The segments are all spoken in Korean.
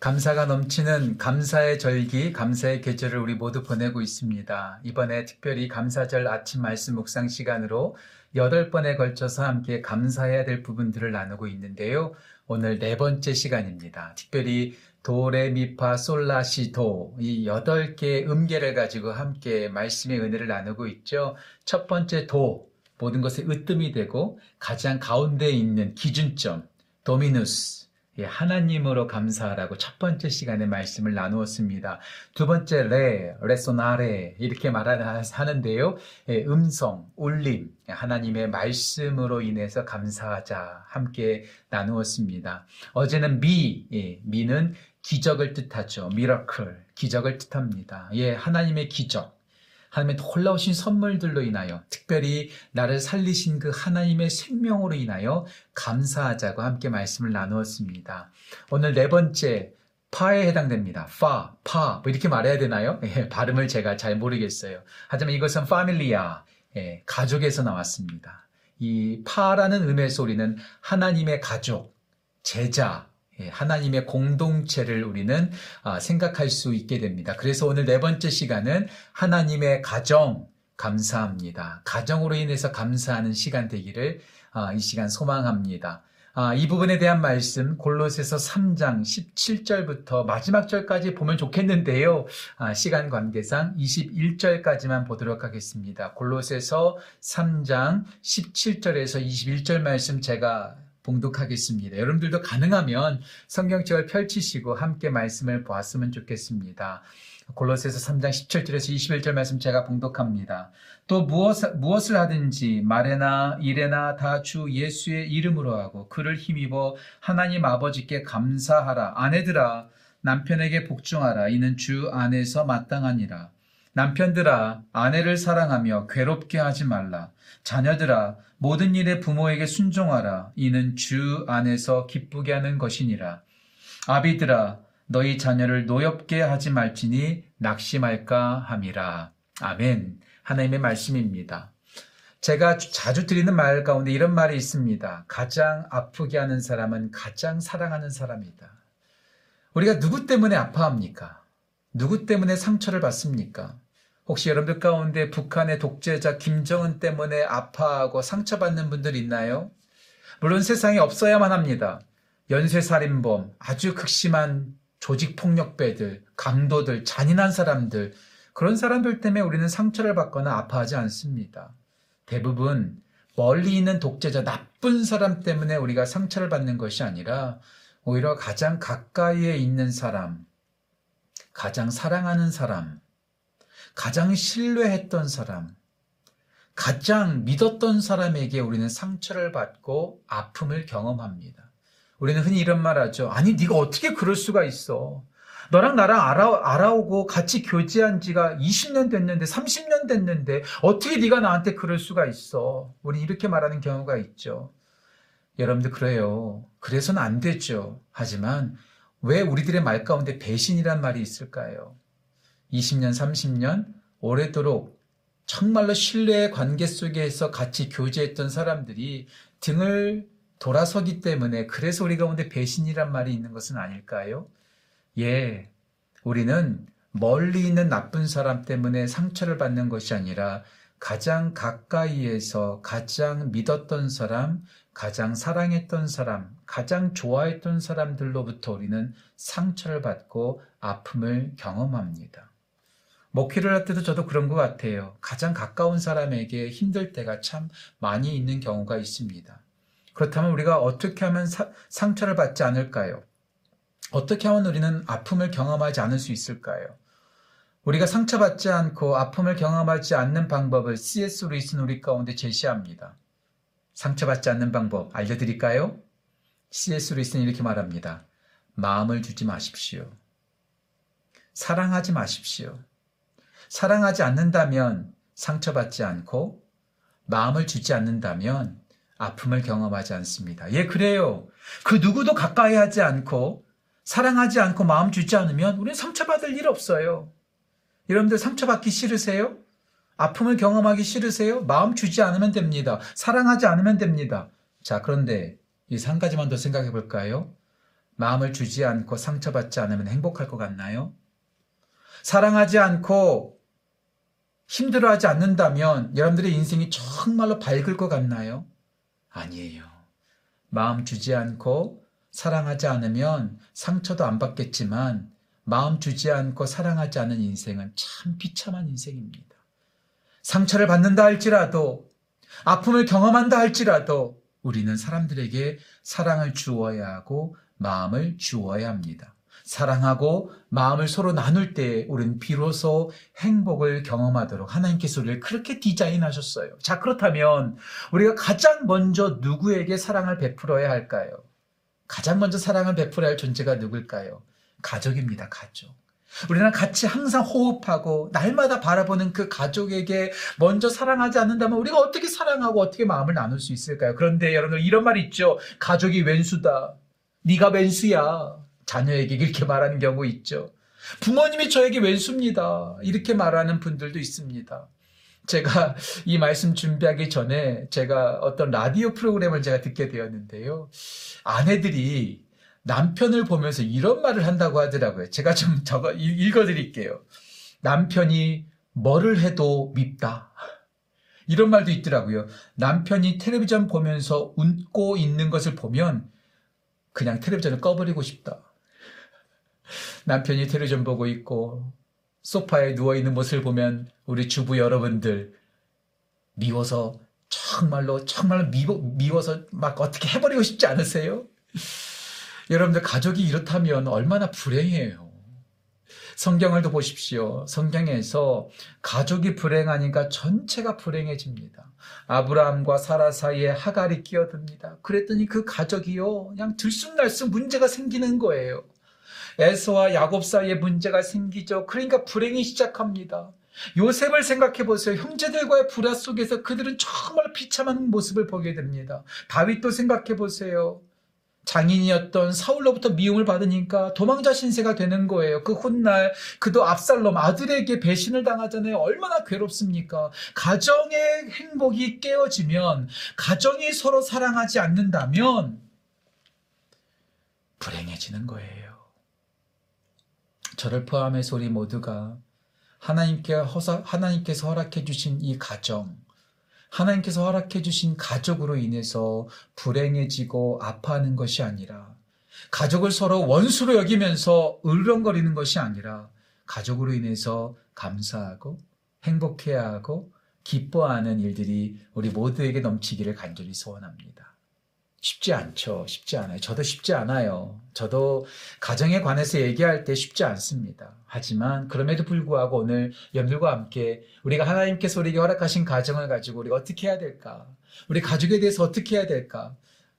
감사가 넘치는 감사의 절기, 감사의 계절을 우리 모두 보내고 있습니다. 이번에 특별히 감사절 아침 말씀 묵상 시간으로 여덟 번에 걸쳐서 함께 감사해야 될 부분들을 나누고 있는데요. 오늘 네 번째 시간입니다. 특별히 도, 레, 미, 파, 솔, 라, 시, 도. 이 여덟 개의 음계를 가지고 함께 말씀의 은혜를 나누고 있죠. 첫 번째 도. 모든 것에 으뜸이 되고 가장 가운데에 있는 기준점. Dominus. 예, 하나님으로 감사하라고 첫 번째 시간에 말씀을 나누었습니다. 두 번째 레, resonare 이렇게 말하는데요. 예, 음성, 울림, 하나님의 말씀으로 인해서 감사하자 함께 나누었습니다. 어제는 미, 예, 미는 기적을 뜻하죠. miracle, 기적을 뜻합니다. 예, 하나님의 기적. 하나님의 놀라우신 선물들로 인하여 특별히 나를 살리신 그 하나님의 생명으로 인하여 감사하자고 함께 말씀을 나누었습니다. 오늘 네 번째 파에 해당됩니다. 파, 파, 뭐 이렇게 말해야 되나요? 예, 발음을 제가 잘 모르겠어요. 하지만 이것은 파밀리아, 예, 가족에서 나왔습니다. 이 파라는 음의 소리는 하나님의 가족, 제자, 예, 하나님의 공동체를 우리는 아, 생각할 수 있게 됩니다. 그래서 오늘 네 번째 시간은 하나님의 가정 감사합니다. 가정으로 인해서 감사하는 시간 되기를 아, 이 시간 소망합니다. 아, 이 부분에 대한 말씀 골로새서 3장 17절부터 마지막 절까지 보면 좋겠는데요. 시간 관계상 21절까지만 보도록 하겠습니다. 골로새서 3장 17절에서 21절 말씀 제가 봉독하겠습니다. 여러분들도 가능하면 성경책을 펼치시고 함께 말씀을 보았으면 좋겠습니다. 골로새서 3장 17절에서 21절 말씀 제가 봉독합니다. 또 무엇, 무엇 을 하든지 말에나 일에나 다 주 예수의 이름으로 하고 그를 힘입어 하나님 아버지께 감사하라. 아내들아 남편에게 복종하라. 이는 주 안에서 마땅하니라. 남편들아 아내를 사랑하며 괴롭게 하지 말라. 자녀들아 모든 일에 부모에게 순종하라. 이는 주 안에서 기쁘게 하는 것이니라. 아비들아 너희 자녀를 노엽게 하지 말지니 낙심할까 함이라. 아멘. 하나님의 말씀입니다. 제가 자주 드리는 말 가운데 이런 말이 있습니다. 가장 아프게 하는 사람은 가장 사랑하는 사람이다. 우리가 누구 때문에 아파합니까? 누구 때문에 상처를 받습니까? 혹시 여러분들 가운데 북한의 독재자 김정은 때문에 아파하고 상처받는 분들 있나요? 물론 세상에 없어야만 합니다. 연쇄살인범, 아주 극심한 조직폭력배들, 강도들, 잔인한 사람들, 그런 사람들 때문에 우리는 상처를 받거나 아파하지 않습니다. 대부분 멀리 있는 독재자, 나쁜 사람 때문에 우리가 상처를 받는 것이 아니라 오히려 가장 가까이에 있는 사람, 가장 사랑하는 사람, 가장 신뢰했던 사람, 가장 믿었던 사람에게 우리는 상처를 받고 아픔을 경험합니다. 우리는 흔히 이런 말 하죠. 아니, 네가 어떻게 그럴 수가 있어? 너랑 나랑 알아, 알아오고 같이 교제한 지가 20년 됐는데, 30년 됐는데, 어떻게 네가 나한테 그럴 수가 있어? 우리 이렇게 말하는 경우가 있죠. 여러분들 그래요. 그래서는 안 되죠. 하지만 왜 우리들의 말 가운데 배신이란 말이 있을까요? 20년, 30년 오래도록 정말로 신뢰의 관계 속에서 같이 교제했던 사람들이 등을 돌아서기 때문에 그래서 우리 가운데 배신이란 말이 있는 것은 아닐까요? 예, 우리는 멀리 있는 나쁜 사람 때문에 상처를 받는 것이 아니라 가장 가까이에서 가장 믿었던 사람, 가장 사랑했던 사람, 가장 좋아했던 사람들로부터 우리는 상처를 받고 아픔을 경험합니다. 목회를 할 때도 저도 그런 것 같아요. 가장 가까운 사람에게 힘들 때가 참 많이 있는 경우가 있습니다. 그렇다면 우리가 어떻게 하면 사, 상처를 받지 않을까요? 어떻게 하면 우리는 아픔을 경험하지 않을 수 있을까요? 우리가 상처받지 않고 아픔을 경험하지 않는 방법을 C.S. 루이스는 우리 가운데 제시합니다. 상처받지 않는 방법 알려드릴까요? C.S. 루이스는 이렇게 말합니다. 마음을 주지 마십시오. 사랑하지 마십시오. 사랑하지 않는다면 상처받지 않고 마음을 주지 않는다면 아픔을 경험하지 않습니다. 예, 그래요. 그 누구도 가까이 하지 않고 사랑하지 않고 마음 주지 않으면 우리는 상처받을 일 없어요. 여러분들 상처받기 싫으세요? 아픔을 경험하기 싫으세요? 마음 주지 않으면 됩니다. 사랑하지 않으면 됩니다. 자, 그런데 이한 가지만 더 생각해 볼까요? 마음을 주지 않고 상처받지 않으면 행복할 것 같나요? 사랑하지 않고 힘들어하지 않는다면 여러분들의 인생이 정말로 밝을 것 같나요? 아니에요. 마음 주지 않고 사랑하지 않으면 상처도 안 받겠지만 마음 주지 않고 사랑하지 않은 인생은 참 비참한 인생입니다. 상처를 받는다 할지라도 아픔을 경험한다 할지라도 우리는 사람들에게 사랑을 주어야 하고 마음을 주어야 합니다. 사랑하고 마음을 서로 나눌 때 우리는 비로소 행복을 경험하도록 하나님께서 우리를 그렇게 디자인하셨어요. 자, 그렇다면 우리가 가장 먼저 누구에게 사랑을 베풀어야 할까요? 가장 먼저 사랑을 베풀어야 할 존재가 누굴까요? 가족입니다, 가족. 우리는 같이 항상 호흡하고 날마다 바라보는 그 가족에게 먼저 사랑하지 않는다면 우리가 어떻게 사랑하고 어떻게 마음을 나눌 수 있을까요? 그런데 여러분 이런 말 있죠. 가족이 왼수다. 네가 왼수야. 자녀에게 이렇게 말하는 경우 있죠. 부모님이 저에게 왼수입니다. 이렇게 말하는 분들도 있습니다. 제가 이 말씀 준비하기 전에 제가 어떤 라디오 프로그램을 제가 듣게 되었는데요. 아내들이 남편을 보면서 이런 말을 한다고 하더라고요. 제가 좀 적어 읽어 드릴게요. 남편이 뭐를 해도 밉다. 이런 말도 있더라고요. 남편이 텔레비전 보면서 웃고 있는 것을 보면 그냥 텔레비전을 꺼버리고 싶다. 남편이 텔레비전 보고 있고 소파에 누워 있는 모습을 보면 우리 주부 여러분들 미워서 정말로 정말로 미워, 미워서 막 어떻게 해버리고 싶지 않으세요? 여러분들 가족이 이렇다면 얼마나 불행해요. 성경을 도 보십시오. 성경에서 가족이 불행하니까 전체가 불행해집니다. 아브라함과 사라 사이에 하갈이 끼어듭니다. 그랬더니 그 가족이요, 그냥 들쑥날쑥 문제가 생기는 거예요. 에서와 야곱 사이에 문제가 생기죠. 그러니까 불행이 시작합니다. 요셉을 생각해 보세요. 형제들과의 불화 속에서 그들은 정말 비참한 모습을 보게 됩니다. 다윗도 생각해 보세요. 장인이었던 사울로부터 미움을 받으니까 도망자 신세가 되는 거예요. 그 훗날 그도 압살롬 아들에게 배신을 당하잖아요. 얼마나 괴롭습니까? 가정의 행복이 깨어지면 가정이 서로 사랑하지 않는다면 불행해지는 거예요. 저를 포함해서 우리 모두가 하나님께 허사, 하나님께서 허락해 주신 이 가정, 하나님께서 허락해 주신 가족으로 인해서 불행해지고 아파하는 것이 아니라 가족을 서로 원수로 여기면서 을렁거리는 것이 아니라 가족으로 인해서 감사하고 행복해야 하고 기뻐하는 일들이 우리 모두에게 넘치기를 간절히 소원합니다. 쉽지 않죠. 쉽지 않아요. 저도 쉽지 않아요. 저도 가정에 관해서 얘기할 때 쉽지 않습니다. 하지만 그럼에도 불구하고 오늘 여러분들과 함께 우리가 하나님께서 우리에게 허락하신 가정을 가지고 우리가 어떻게 해야 될까? 우리 가족에 대해서 어떻게 해야 될까?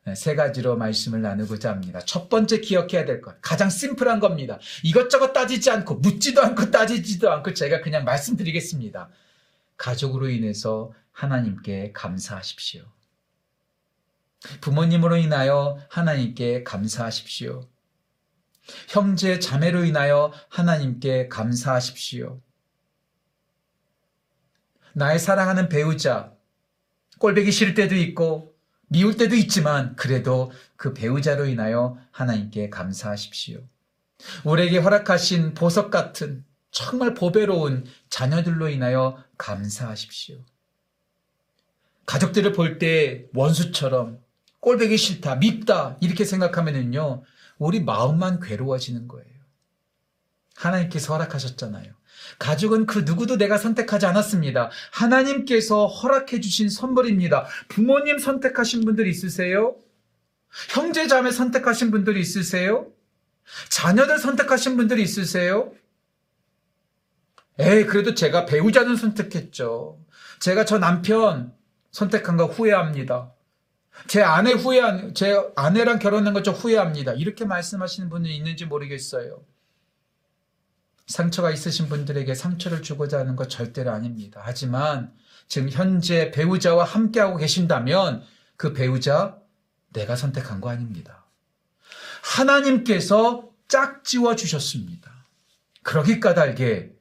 네, 세 가지로 말씀을 나누고자 합니다. 첫 번째 기억해야 될 것. 가장 심플한 겁니다. 이것저것 따지지 않고 묻지도 않고 따지지도 않고 제가 그냥 말씀드리겠습니다. 가족으로 인해서 하나님께 감사하십시오. 부모님으로 인하여 하나님께 감사하십시오. 형제, 자매로 인하여 하나님께 감사하십시오. 나의 사랑하는 배우자, 꼴배기 싫을 때도 있고, 미울 때도 있지만, 그래도 그 배우자로 인하여 하나님께 감사하십시오. 우리에게 허락하신 보석 같은 정말 보배로운 자녀들로 인하여 감사하십시오. 가족들을 볼 때 원수처럼 꼴보기 싫다, 밉다 이렇게 생각하면은요 우리 마음만 괴로워지는 거예요. 하나님께서 허락하셨잖아요. 가족은 그 누구도 내가 선택하지 않았습니다. 하나님께서 허락해 주신 선물입니다. 부모님 선택하신 분들 있으세요? 형제 자매 선택하신 분들 있으세요? 자녀들 선택하신 분들 있으세요? 에이, 그래도 제가 배우자는 선택했죠. 제가 저 남편 선택한 거 후회합니다. 제 아내 후회한, 제 아내랑 결혼한 것 좀 후회합니다. 이렇게 말씀하시는 분이 있는지 모르겠어요. 상처가 있으신 분들에게 상처를 주고자 하는 것 절대로 아닙니다. 하지만 지금 현재 배우자와 함께하고 계신다면 그 배우자 내가 선택한 거 아닙니다. 하나님께서 짝지워 주셨습니다. 그러기 까닭에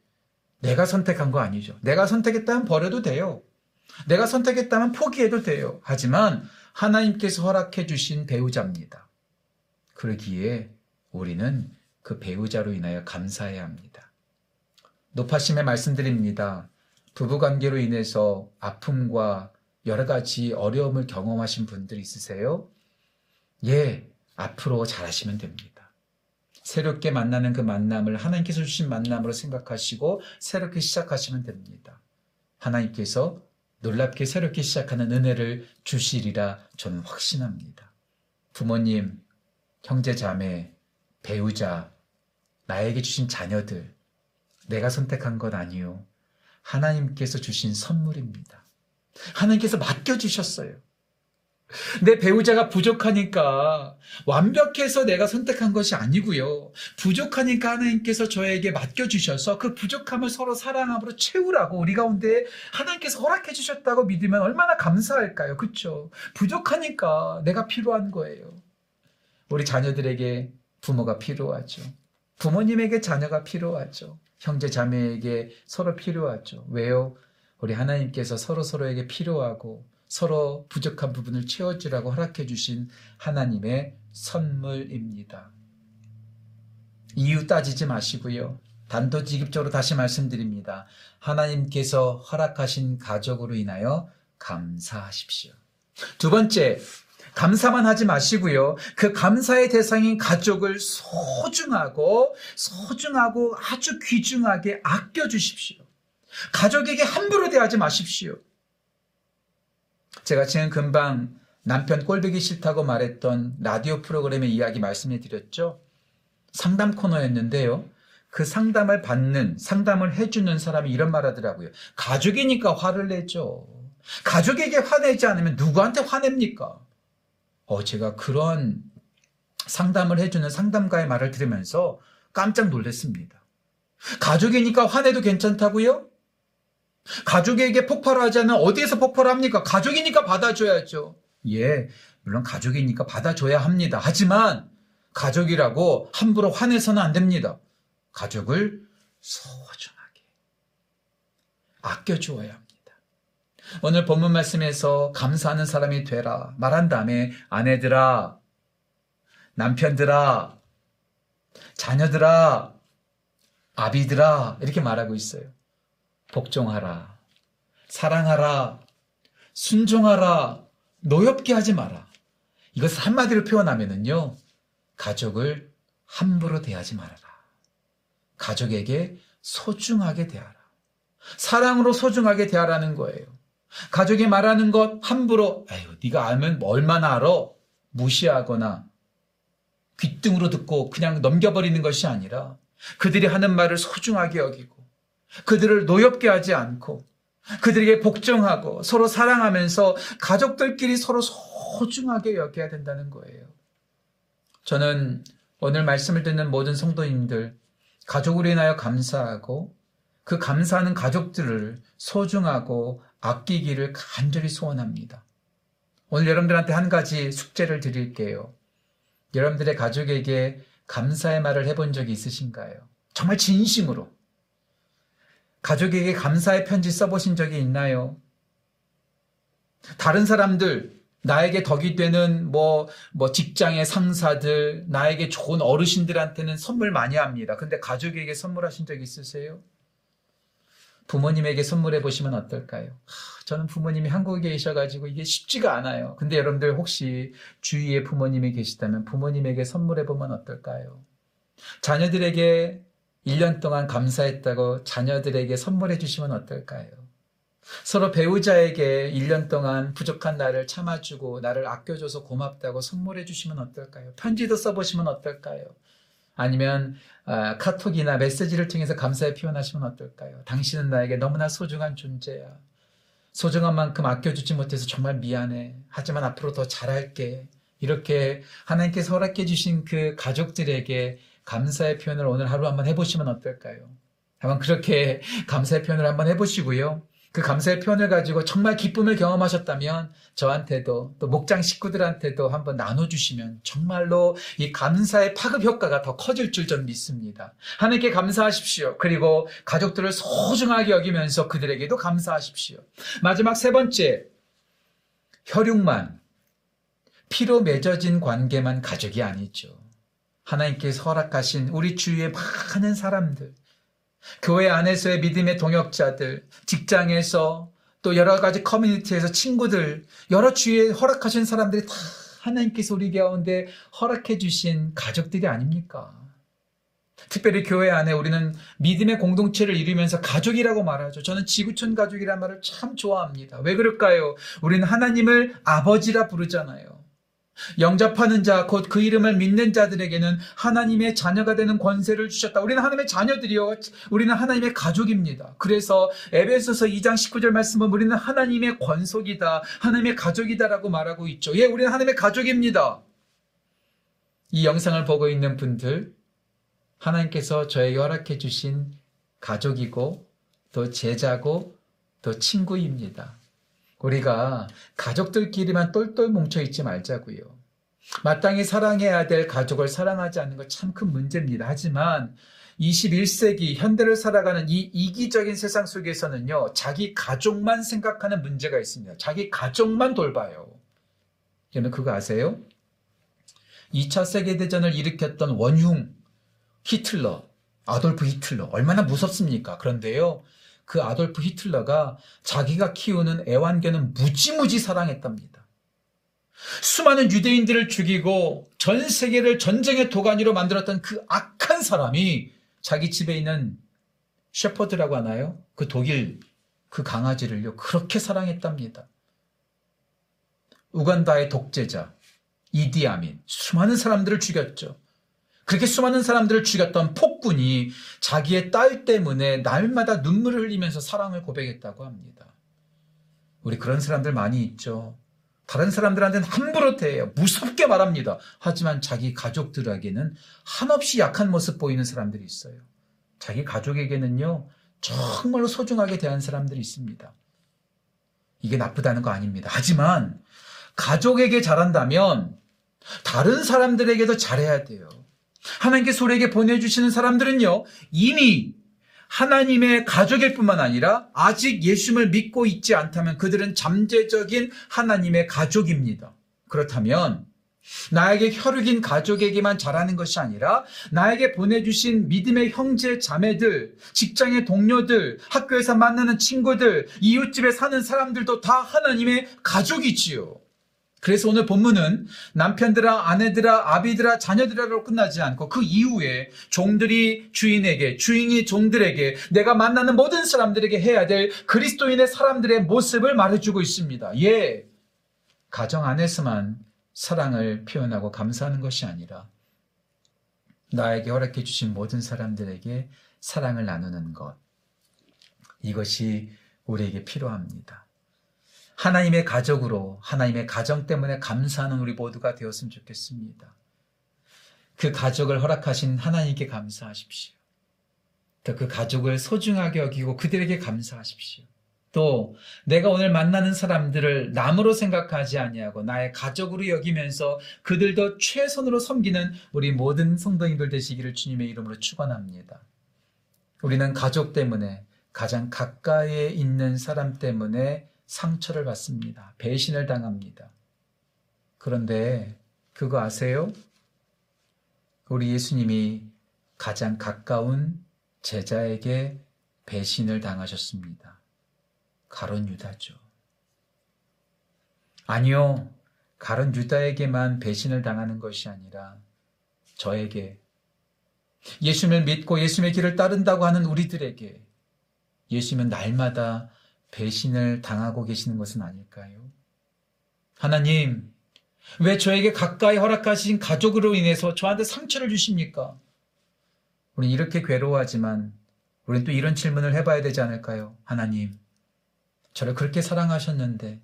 내가 선택한 거 아니죠. 내가 선택했다면 버려도 돼요. 내가 선택했다면 포기해도 돼요. 하지만 하나님께서 허락해 주신 배우자입니다. 그러기에 우리는 그 배우자로 인하여 감사해야 합니다. 높아심에 말씀드립니다. 부부 관계로 인해서 아픔과 여러 가지 어려움을 경험하신 분들 있으세요? 예, 앞으로 잘하시면 됩니다. 새롭게 만나는 그 만남을 하나님께서 주신 만남으로 생각하시고 새롭게 시작하시면 됩니다. 하나님께서 놀랍게 새롭게 시작하는 은혜를 주시리라 저는 확신합니다. 부모님, 형제 자매, 배우자, 나에게 주신 자녀들, 내가 선택한 것 아니요. 하나님께서 주신 선물입니다. 하나님께서 맡겨주셨어요. 내 배우자가 부족하니까 완벽해서 내가 선택한 것이 아니고요. 부족하니까 하나님께서 저에게 맡겨주셔서 그 부족함을 서로 사랑함으로 채우라고 우리 가운데 하나님께서 허락해 주셨다고 믿으면 얼마나 감사할까요? 그렇죠? 부족하니까 내가 필요한 거예요. 우리 자녀들에게 부모가 필요하죠. 부모님에게 자녀가 필요하죠. 형제 자매에게 서로 필요하죠. 왜요? 우리 하나님께서 서로 서로에게 필요하고 서로 부족한 부분을 채워주라고 허락해 주신 하나님의 선물입니다. 이유 따지지 마시고요. 단도직입적으로 다시 말씀드립니다. 하나님께서 허락하신 가족으로 인하여 감사하십시오. 두 번째, 감사만 하지 마시고요. 그 감사의 대상인 가족을 소중하고, 소중하고 아주 귀중하게 아껴주십시오. 가족에게 함부로 대하지 마십시오. 제가 지금 금방 남편 꼴보기 싫다고 말했던 라디오 프로그램의 이야기 말씀해 드렸죠. 상담 코너였는데요. 그 상담을 받는, 상담을 해주는 사람이 이런 말 하더라고요. 가족이니까 화를 내죠. 가족에게 화내지 않으면 누구한테 화냅니까? 어, 제가 그런 상담을 해주는 상담가의 말을 들으면서 깜짝 놀랐습니다. 가족이니까 화내도 괜찮다고요? 가족에게 폭발하지 않으면 어디에서 폭발합니까? 가족이니까 받아줘야죠. 예, 물론 가족이니까 받아줘야 합니다. 하지만 가족이라고 함부로 화내서는 안 됩니다. 가족을 소중하게 아껴주어야 합니다. 오늘 본문 말씀에서 감사하는 사람이 되라 말한 다음에 아내들아, 남편들아, 자녀들아, 아비들아 이렇게 말하고 있어요. 복종하라. 사랑하라. 순종하라. 노엽게 하지 마라. 이것을 한마디로 표현하면은요. 가족을 함부로 대하지 말아라. 가족에게 소중하게 대하라. 사랑으로 소중하게 대하라는 거예요. 가족이 말하는 것 함부로 에휴 네가 알면 얼마나 알아? 무시하거나 귓등으로 듣고 그냥 넘겨버리는 것이 아니라 그들이 하는 말을 소중하게 여기고 그들을 노엽게 하지 않고 그들에게 복종하고 서로 사랑하면서 가족들끼리 서로 소중하게 여겨야 된다는 거예요. 저는 오늘 말씀을 듣는 모든 성도님들 가족으로 인하여 감사하고 그 감사하는 가족들을 소중하고 아끼기를 간절히 소원합니다. 오늘 여러분들한테 한 가지 숙제를 드릴게요. 여러분들의 가족에게 감사의 말을 해본 적이 있으신가요? 정말 진심으로. 가족에게 감사의 편지 써보신 적이 있나요? 다른 사람들, 나에게 덕이 되는 뭐, 뭐 직장의 상사들, 나에게 좋은 어르신들한테는 선물 많이 합니다. 근데 가족에게 선물하신 적 있으세요? 부모님에게 선물해 보시면 어떨까요? 하, 저는 부모님이 한국에 계셔가지고 이게 쉽지가 않아요. 근데 여러분들 혹시 주위에 부모님이 계시다면 부모님에게 선물해 보면 어떨까요? 자녀들에게 1년 동안 감사했다고 자녀들에게 선물해 주시면 어떨까요? 서로 배우자에게 1년 동안 부족한 나를 참아주고 나를 아껴줘서 고맙다고 선물해 주시면 어떨까요? 편지도 써보시면 어떨까요? 아니면 아, 카톡이나 메시지를 통해서 감사의 표현하시면 어떨까요? 당신은 나에게 너무나 소중한 존재야. 소중한 만큼 아껴주지 못해서 정말 미안해. 하지만 앞으로 더 잘할게. 이렇게 하나님께서 허락해 주신 그 가족들에게 감사의 표현을 오늘 하루 한번 해보시면 어떨까요? 한번 그렇게 감사의 표현을 한번 해보시고요. 그 감사의 표현을 가지고 정말 기쁨을 경험하셨다면 저한테도 또 목장 식구들한테도 한번 나눠주시면 정말로 이 감사의 파급 효과가 더 커질 줄 전 믿습니다. 하나님께 감사하십시오. 그리고 가족들을 소중하게 여기면서 그들에게도 감사하십시오. 마지막 세 번째, 혈육만, 피로 맺어진 관계만 가족이 아니죠. 하나님께서 허락하신 우리 주위의 많은 사람들, 교회 안에서의 믿음의 동역자들, 직장에서 또 여러 가지 커뮤니티에서 친구들, 여러 주위에 허락하신 사람들이 다 하나님께서 우리 가운데 허락해 주신 가족들이 아닙니까? 특별히 교회 안에 우리는 믿음의 공동체를 이루면서 가족이라고 말하죠. 저는 지구촌 가족이라는 말을 참 좋아합니다. 왜 그럴까요? 우리는 하나님을 아버지라 부르잖아요. 영접하는 자, 곧 그 이름을 믿는 자들에게는 하나님의 자녀가 되는 권세를 주셨다. 우리는 하나님의 자녀들이요. 우리는 하나님의 가족입니다. 그래서 에베소서 2장 19절 말씀은 우리는 하나님의 권속이다. 하나님의 가족이다라고 말하고 있죠. 예, 우리는 하나님의 가족입니다. 이 영상을 보고 있는 분들, 하나님께서 저에게 허락해 주신 가족이고, 또 제자고, 또 친구입니다. 우리가 가족들끼리만 똘똘 뭉쳐 있지 말자고요. 마땅히 사랑해야 될 가족을 사랑하지 않는 것 참 큰 문제입니다. 하지만 21세기 현대를 살아가는 이 이기적인 세상 속에서는요, 자기 가족만 생각하는 문제가 있습니다. 자기 가족만 돌봐요. 여러분 그거 아세요? 2차 세계대전을 일으켰던 원흉, 히틀러, 아돌프 히틀러, 얼마나 무섭습니까? 그런데요, 그 아돌프 히틀러가 자기가 키우는 애완견은 무지무지 사랑했답니다. 수많은 유대인들을 죽이고 전 세계를 전쟁의 도가니로 만들었던 그 악한 사람이 자기 집에 있는 셰퍼드라고 하나요? 그 독일 그 강아지를요 그렇게 사랑했답니다. 우간다의 독재자 이디아민 수많은 사람들을 죽였죠. 그렇게 수많은 사람들을 죽였던 폭군이 자기의 딸 때문에 날마다 눈물을 흘리면서 사랑을 고백했다고 합니다. 우리 그런 사람들 많이 있죠. 다른 사람들한테는 함부로 대해요. 무섭게 말합니다. 하지만 자기 가족들에게는 한없이 약한 모습 보이는 사람들이 있어요. 자기 가족에게는요, 정말로 소중하게 대한 사람들이 있습니다. 이게 나쁘다는 거 아닙니다. 하지만 가족에게 잘한다면 다른 사람들에게도 잘해야 돼요. 하나님께서 우리에게 보내주시는 사람들은요, 이미 하나님의 가족일 뿐만 아니라 아직 예수를 믿고 있지 않다면 그들은 잠재적인 하나님의 가족입니다. 그렇다면 나에게 혈육인 가족에게만 잘하는 것이 아니라 나에게 보내주신 믿음의 형제 자매들, 직장의 동료들, 학교에서 만나는 친구들, 이웃집에 사는 사람들도 다 하나님의 가족이지요. 그래서 오늘 본문은 남편들아, 아내들아, 아비들아, 자녀들아로 끝나지 않고 그 이후에 종들이 주인에게, 주인이 종들에게, 내가 만나는 모든 사람들에게 해야 될 그리스도인의 사람들의 모습을 말해주고 있습니다. 예. 가정 안에서만 사랑을 표현하고 감사하는 것이 아니라 나에게 허락해 주신 모든 사람들에게 사랑을 나누는 것. 이것이 우리에게 필요합니다. 하나님의 가족으로 하나님의 가정 때문에 감사하는 우리 모두가 되었으면 좋겠습니다. 그 가족을 허락하신 하나님께 감사하십시오. 또 그 가족을 소중하게 여기고 그들에게 감사하십시오. 또 내가 오늘 만나는 사람들을 남으로 생각하지 아니하고 나의 가족으로 여기면서 그들도 최선으로 섬기는 우리 모든 성도님들 되시기를 주님의 이름으로 축원합니다. 우리는 가족 때문에 가장 가까이에 있는 사람 때문에 상처를 받습니다. 배신을 당합니다. 그런데 그거 아세요? 우리 예수님이 가장 가까운 제자에게 배신을 당하셨습니다. 가론 유다죠. 아니요. 가론 유다에게만 배신을 당하는 것이 아니라 저에게 예수님을 믿고 예수님의 길을 따른다고 하는 우리들에게 예수님은 날마다 배신을 당하고 계시는 것은 아닐까요? 하나님, 왜 저에게 가까이 허락하신 가족으로 인해서 저한테 상처를 주십니까? 우리 이렇게 괴로워하지만 우리는 또 이런 질문을 해봐야 되지 않을까요? 하나님, 저를 그렇게 사랑하셨는데,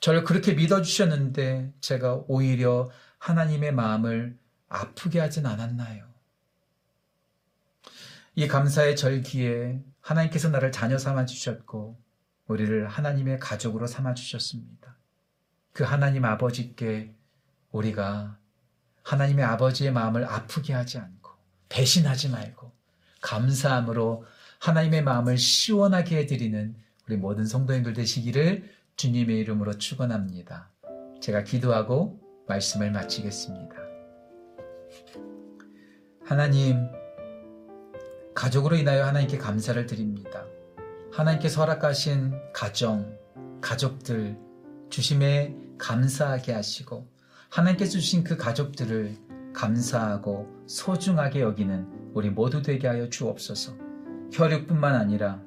저를 그렇게 믿어주셨는데, 제가 오히려 하나님의 마음을 아프게 하진 않았나요? 이 감사의 절기에 하나님께서 나를 자녀 삼아 주셨고, 우리를 하나님의 가족으로 삼아 주셨습니다. 그 하나님 아버지께 우리가 하나님의 아버지의 마음을 아프게 하지 않고 배신하지 말고 감사함으로 하나님의 마음을 시원하게 해드리는 우리 모든 성도님들 되시기를 주님의 이름으로 축원합니다. 제가 기도하고 말씀을 마치겠습니다. 하나님, 가족으로 인하여 하나님께 감사를 드립니다. 하나님께서 허락하신 가정, 가족들, 주심에 감사하게 하시고, 하나님께서 주신 그 가족들을 감사하고 소중하게 여기는 우리 모두 되게 하여 주옵소서. 혈육뿐만 아니라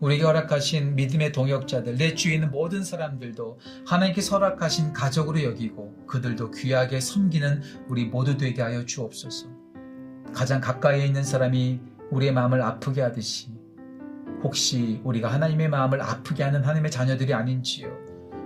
우리에게 허락하신 믿음의 동역자들, 내 주위에 있는 모든 사람들도 하나님께서 허락하신 가족으로 여기고 그들도 귀하게 섬기는 우리 모두 되게 하여 주옵소서. 가장 가까이에 있는 사람이 우리의 마음을 아프게 하듯이 혹시 우리가 하나님의 마음을 아프게 하는 하나님의 자녀들이 아닌지요.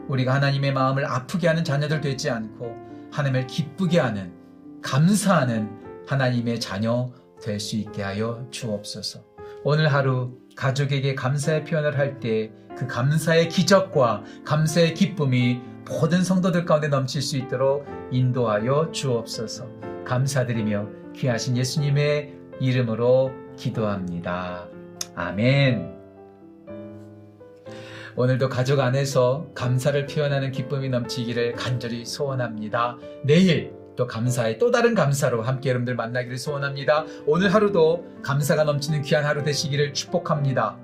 우리가 하나님의 마음을 아프게 하는 자녀들 되지 않고 하나님을 기쁘게 하는 감사하는 하나님의 자녀 될 수 있게 하여 주옵소서. 오늘 하루 가족에게 감사의 표현을 할 때 그 감사의 기적과 감사의 기쁨이 모든 성도들 가운데 넘칠 수 있도록 인도하여 주옵소서. 감사드리며 귀하신 예수님의 이름으로 기도합니다. 아멘. 오늘도 가족 안에서 감사를 표현하는 기쁨이 넘치기를 간절히 소원합니다. 내일 또 감사의 또 다른 감사로 함께 여러분들 만나기를 소원합니다. 오늘 하루도 감사가 넘치는 귀한 하루 되시기를 축복합니다.